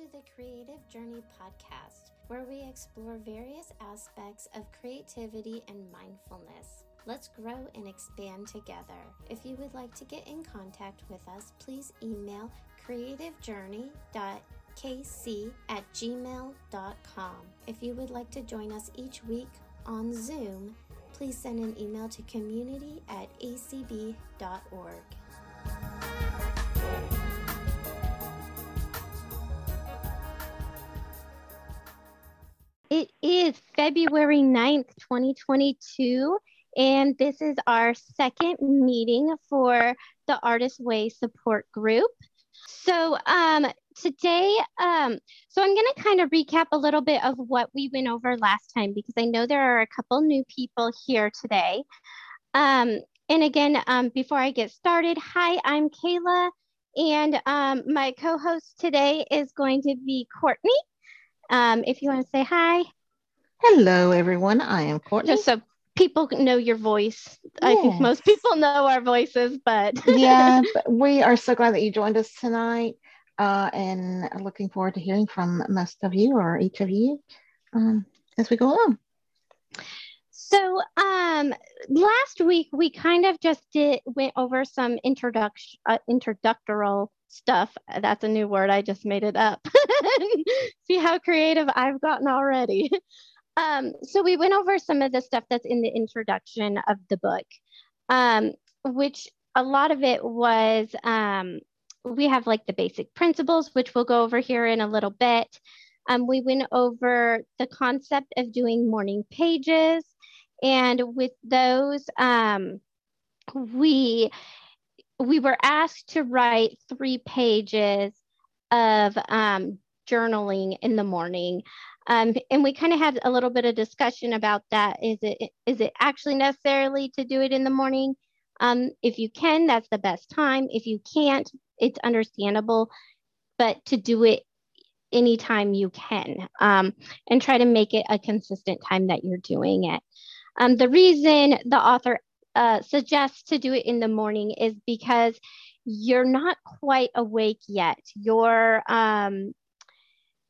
to the Creative Journey podcast, where we explore various aspects of creativity and mindfulness. Let's grow and expand together. If you would like to get in contact with us, please email creativejourney.kc at gmail.com. If you would like to join us each week on Zoom, please send an email to community at acb.org. is February 9th, 2022, and this is our second meeting for the Artist Way support group. So, um, today, um, so I'm going to kind of recap a little bit of what we went over last time because I know there are a couple new people here today. Um, and again, um, before I get started, hi, I'm Kayla, and um, my co host today is going to be Courtney. Um, if you want to say hi. Hello, everyone. I am Courtney. Just so people know your voice. I think most people know our voices, but yeah, but we are so glad that you joined us tonight uh, and looking forward to hearing from most of you or each of you um, as we go along. So, um, last week we kind of just did went over some introduction, uh, introductoral stuff. That's a new word. I just made it up. See how creative I've gotten already. Um, so we went over some of the stuff that's in the introduction of the book, um, which a lot of it was um, we have like the basic principles, which we'll go over here in a little bit. Um, we went over the concept of doing morning pages. And with those, um, we we were asked to write three pages of um, journaling in the morning. Um, and we kind of had a little bit of discussion about that. Is it is it actually necessarily to do it in the morning? Um, if you can, that's the best time. If you can't, it's understandable, but to do it anytime you can um, and try to make it a consistent time that you're doing it. Um, the reason the author uh, suggests to do it in the morning is because you're not quite awake yet. You're um,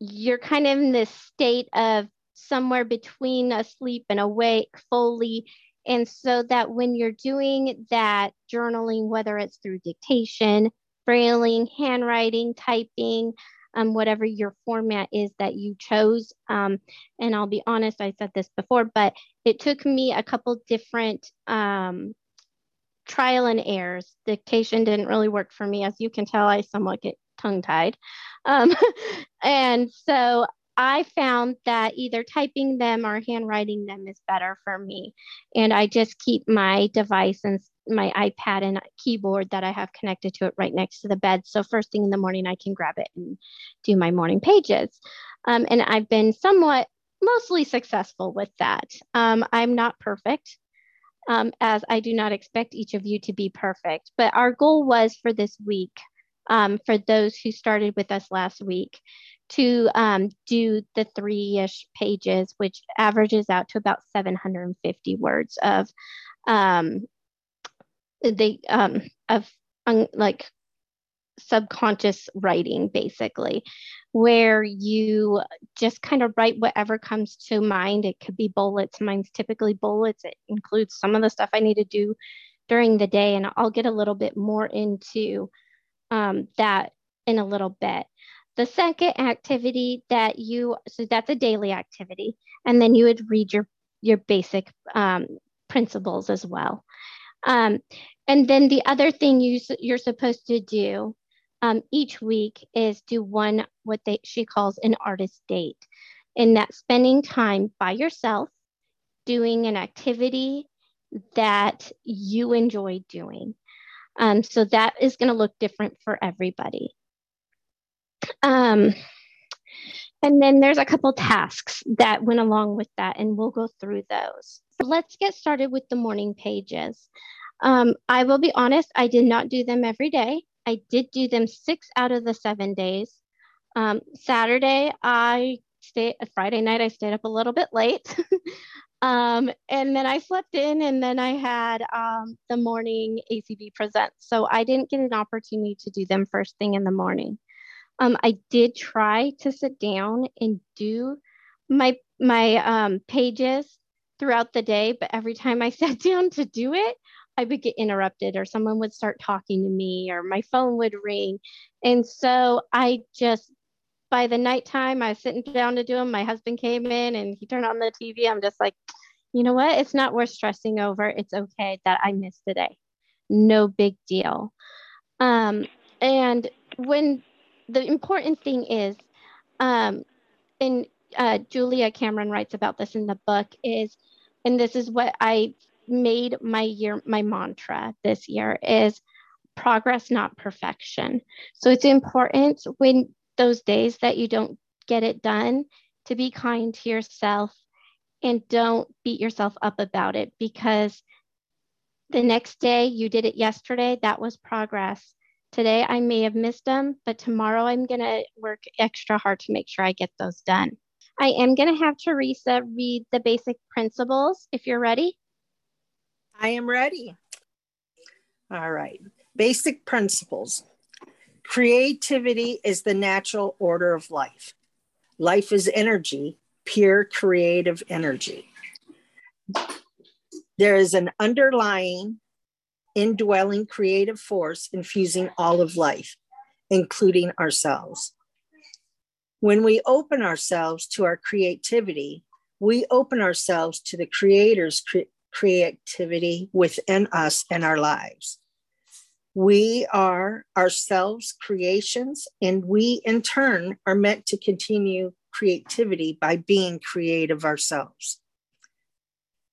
you're kind of in this state of somewhere between asleep and awake fully. And so that when you're doing that journaling, whether it's through dictation, brailing, handwriting, typing, um, whatever your format is that you chose. Um, and I'll be honest, I said this before, but it took me a couple different um, trial and errors. Dictation didn't really work for me. As you can tell, I somewhat get tongue tied. Um, and so I found that either typing them or handwriting them is better for me. And I just keep my device and my iPad and keyboard that I have connected to it right next to the bed. So first thing in the morning, I can grab it and do my morning pages. Um, and I've been somewhat mostly successful with that. Um, I'm not perfect. Um, as I do not expect each of you to be perfect, but our goal was for this week, um, for those who started with us last week, to um, do the three ish pages, which averages out to about 750 words of um, they um, of um, like subconscious writing, basically, where you just kind of write whatever comes to mind. It could be bullets. Mine's typically bullets. It includes some of the stuff I need to do during the day, and I'll get a little bit more into um, that in a little bit. The second activity that you, so that's a daily activity, and then you would read your your basic um, principles as well. Um, and then the other thing you you're supposed to do um, each week is do one what they she calls an artist date, and that's spending time by yourself doing an activity that you enjoy doing. Um, so that is going to look different for everybody. Um, and then there's a couple tasks that went along with that, and we'll go through those. Let's get started with the morning pages. Um, I will be honest, I did not do them every day. I did do them six out of the seven days. Um, Saturday, I stayed, Friday night, I stayed up a little bit late. um, and then I slept in, and then I had um, the morning ACB presents. So I didn't get an opportunity to do them first thing in the morning. Um, I did try to sit down and do my my um, pages throughout the day, but every time I sat down to do it, I would get interrupted or someone would start talking to me or my phone would ring. And so I just by the nighttime I was sitting down to do them, my husband came in and he turned on the TV. I'm just like, you know what? It's not worth stressing over. It's okay that I missed today. No big deal. Um, and when the important thing is, um, and uh, Julia Cameron writes about this in the book, is, and this is what I made my year, my mantra this year is progress, not perfection. So it's important when those days that you don't get it done to be kind to yourself and don't beat yourself up about it because the next day you did it yesterday, that was progress. Today I may have missed them, but tomorrow I'm going to work extra hard to make sure I get those done. I am going to have Teresa read the basic principles if you're ready. I am ready. All right. Basic principles. Creativity is the natural order of life. Life is energy, pure creative energy. There is an underlying, indwelling creative force infusing all of life, including ourselves. When we open ourselves to our creativity, we open ourselves to the Creator's cre- creativity within us and our lives. We are ourselves creations, and we in turn are meant to continue creativity by being creative ourselves.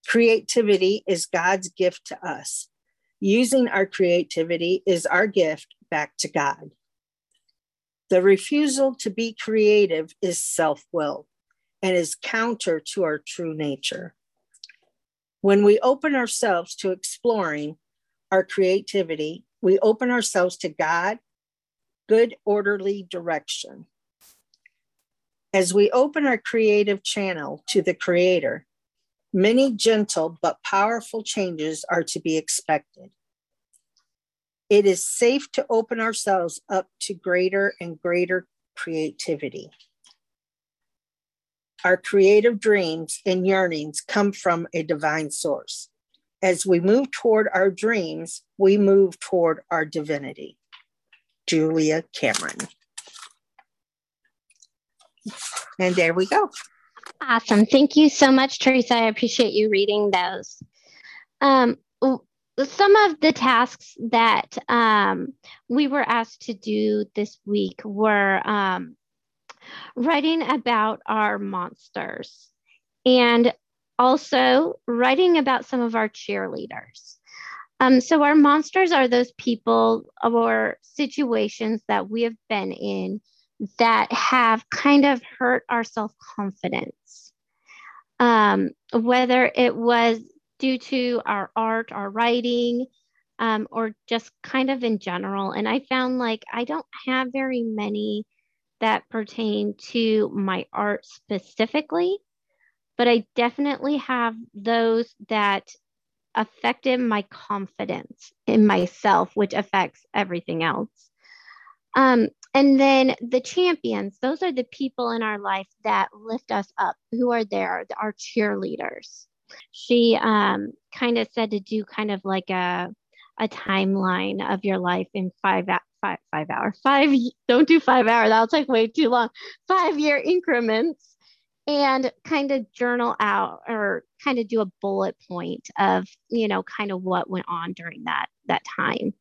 Creativity is God's gift to us. Using our creativity is our gift back to God. The refusal to be creative is self will and is counter to our true nature. When we open ourselves to exploring our creativity, we open ourselves to God, good, orderly direction. As we open our creative channel to the Creator, many gentle but powerful changes are to be expected. It is safe to open ourselves up to greater and greater creativity. Our creative dreams and yearnings come from a divine source. As we move toward our dreams, we move toward our divinity. Julia Cameron. And there we go. Awesome. Thank you so much, Teresa. I appreciate you reading those. Um, some of the tasks that um, we were asked to do this week were um, writing about our monsters and also writing about some of our cheerleaders. Um, so, our monsters are those people or situations that we have been in that have kind of hurt our self confidence. Um, whether it was due to our art, our writing, um, or just kind of in general. And I found like I don't have very many that pertain to my art specifically, but I definitely have those that affected my confidence in myself, which affects everything else. Um, and then the champions, those are the people in our life that lift us up, who are there, our cheerleaders. She um, kind of said to do kind of like a, a timeline of your life in five, five, five hour, five, don't do five hour, that'll take way too long, five year increments and kind of journal out or kind of do a bullet point of, you know, kind of what went on during that, that time.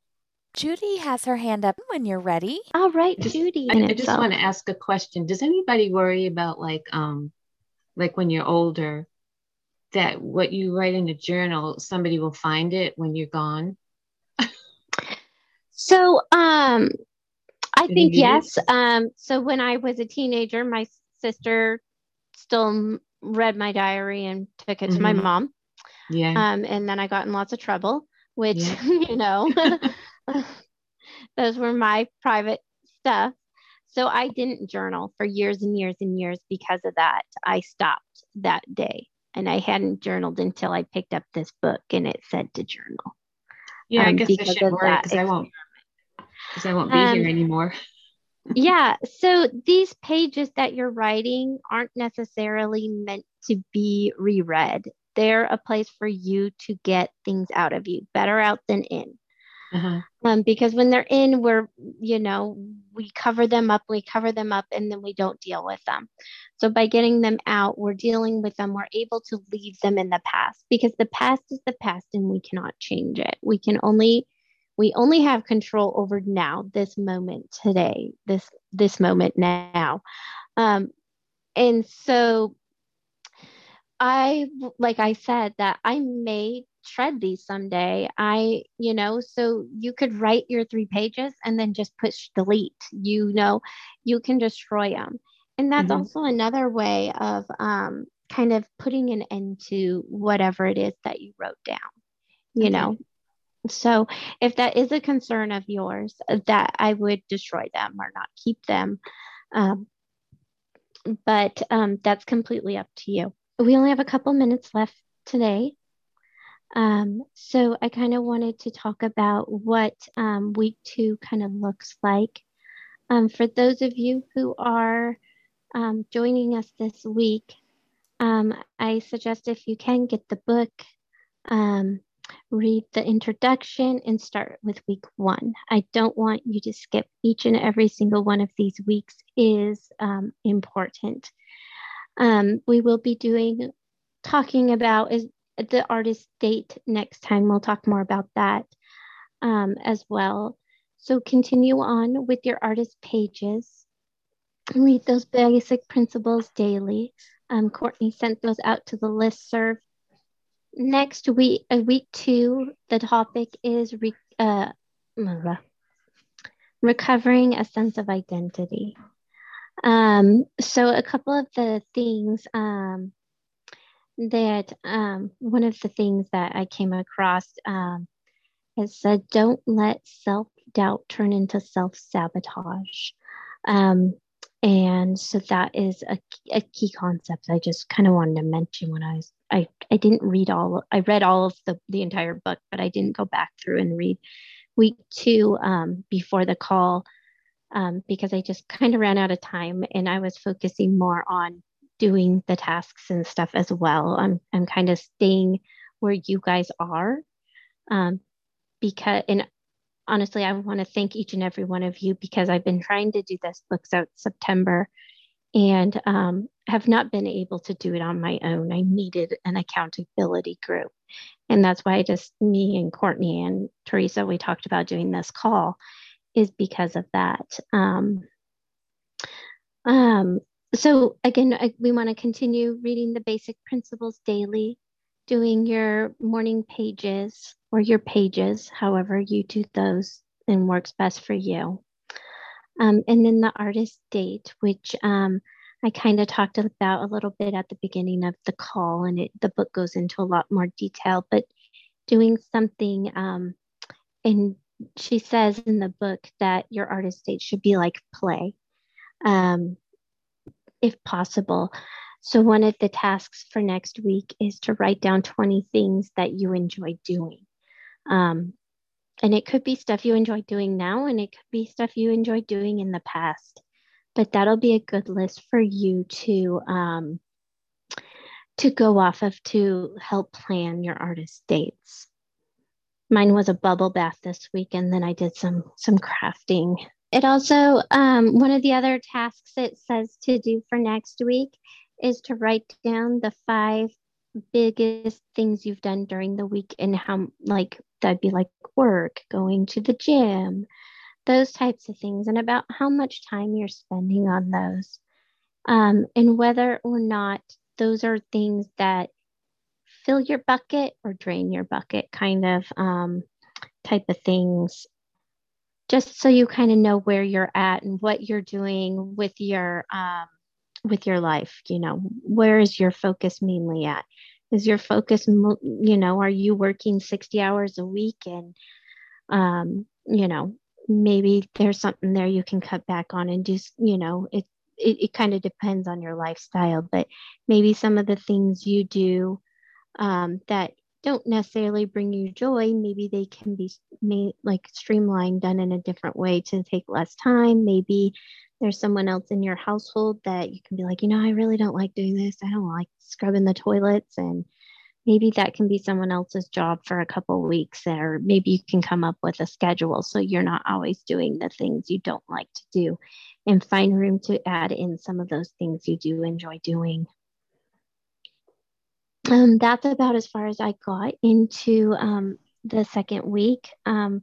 Judy has her hand up when you're ready. All right, just, Judy. I, I just want to ask a question. Does anybody worry about like um like when you're older that what you write in a journal somebody will find it when you're gone? So, um, I think yes. Um, so when I was a teenager, my sister still read my diary and took it mm-hmm. to my mm-hmm. mom. Yeah. Um, and then I got in lots of trouble, which yeah. you know, those were my private stuff. So I didn't journal for years and years and years because of that. I stopped that day and I hadn't journaled until I picked up this book and it said to journal. Yeah, um, I guess I should worry because I won't because I won't be um, here anymore. Yeah. So these pages that you're writing aren't necessarily meant to be reread. They're a place for you to get things out of you, better out than in. Uh-huh. Um, because when they're in, we're, you know, we cover them up, we cover them up, and then we don't deal with them. So by getting them out, we're dealing with them, we're able to leave them in the past because the past is the past and we cannot change it. We can only we only have control over now this moment today this this moment now um and so i like i said that i may shred these someday i you know so you could write your three pages and then just push delete you know you can destroy them and that's mm-hmm. also another way of um kind of putting an end to whatever it is that you wrote down you okay. know so, if that is a concern of yours, uh, that I would destroy them or not keep them. Um, but um, that's completely up to you. We only have a couple minutes left today. Um, so, I kind of wanted to talk about what um, week two kind of looks like. Um, for those of you who are um, joining us this week, I suggest if you can get the book. Um, read the introduction and start with week one. I don't want you to skip each and every single one of these weeks is um, important. Um, we will be doing talking about is the artist date next time. We'll talk more about that um, as well. So continue on with your artist pages. Read those basic principles daily. Um, Courtney sent those out to the listserv next week, uh, week two, the topic is re- uh, recovering a sense of identity. Um, so, a couple of the things um, that um, one of the things that I came across um, is said, don't let self doubt turn into self sabotage. Um, and so that is a, a key concept I just kind of wanted to mention when I was I, I didn't read all I read all of the, the entire book, but I didn't go back through and read week two um, before the call um, because I just kind of ran out of time and I was focusing more on doing the tasks and stuff as well. I'm I'm kind of staying where you guys are um, because and honestly I want to thank each and every one of you because I've been trying to do this books out September and um, have not been able to do it on my own. I needed an accountability group. And that's why I just, me and Courtney and Teresa, we talked about doing this call, is because of that. Um, um, so, again, I, we want to continue reading the basic principles daily, doing your morning pages or your pages, however you do those and works best for you. Um, and then the artist date, which um, I kind of talked about a little bit at the beginning of the call, and it, the book goes into a lot more detail. But doing something, um, and she says in the book that your artist's date should be like play, um, if possible. So, one of the tasks for next week is to write down 20 things that you enjoy doing. Um, and it could be stuff you enjoy doing now, and it could be stuff you enjoy doing in the past but that'll be a good list for you to um, to go off of to help plan your artist dates. Mine was a bubble bath this week, and then I did some some crafting. It also um, one of the other tasks it says to do for next week is to write down the five biggest things you've done during the week and how like that'd be like work, going to the gym, those types of things, and about how much time you're spending on those, um, and whether or not those are things that fill your bucket or drain your bucket, kind of um, type of things. Just so you kind of know where you're at and what you're doing with your um, with your life. You know, where is your focus mainly at? Is your focus, you know, are you working 60 hours a week and um, you know, maybe there's something there you can cut back on and just you know it it, it kind of depends on your lifestyle but maybe some of the things you do um, that don't necessarily bring you joy. Maybe they can be made like streamlined, done in a different way to take less time. Maybe there's someone else in your household that you can be like, you know, I really don't like doing this. I don't like scrubbing the toilets. And maybe that can be someone else's job for a couple weeks, or maybe you can come up with a schedule so you're not always doing the things you don't like to do and find room to add in some of those things you do enjoy doing. Um, that's about as far as I got into um, the second week. Um,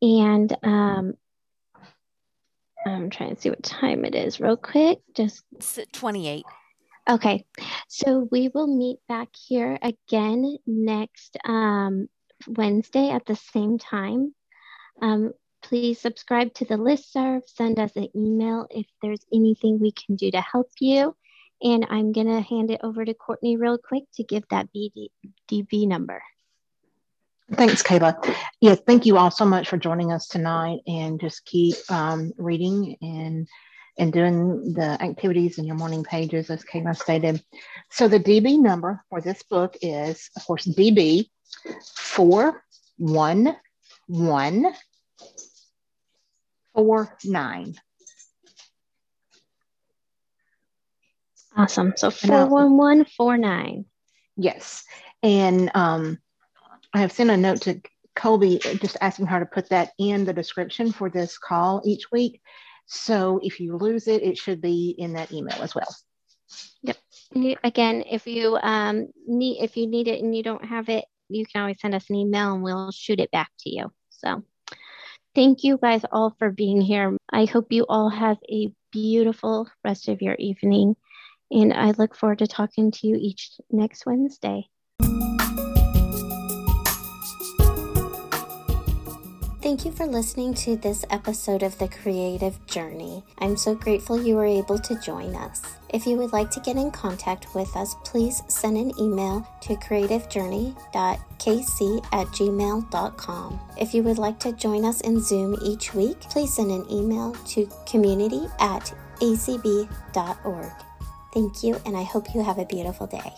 and um, I'm trying to see what time it is real quick. Just It's 28. Okay. So we will meet back here again next um, Wednesday at the same time. Um, please subscribe to the listserv, send us an email if there's anything we can do to help you. And I'm going to hand it over to Courtney real quick to give that BD, DB number. Thanks, Kayla. Yes, thank you all so much for joining us tonight and just keep um, reading and and doing the activities in your morning pages, as Kayla stated. So the DB number for this book is, of course, DB 41149. Awesome. So And I'll- 41149. Yes. And um, I have sent a note to Colby just asking her to put that in the description for this call each week. So if you lose it, it should be in that email as well. You- Again, if you um, need if you need it and you don't have it, you can always send us an email and we'll shoot it back to you. So thank you guys all for being here. I hope you all have a beautiful rest of your evening. And I look forward to talking to you each next Wednesday. Thank you for listening to this episode of The Creative Journey. I'm so grateful you were able to join us. If you would like to get in contact with us, please send an email to creativejourney.kc at gmail.com. If you would like to join us in Zoom each week, please send an email to community at acb.org. Thank you, and I hope you have a beautiful day.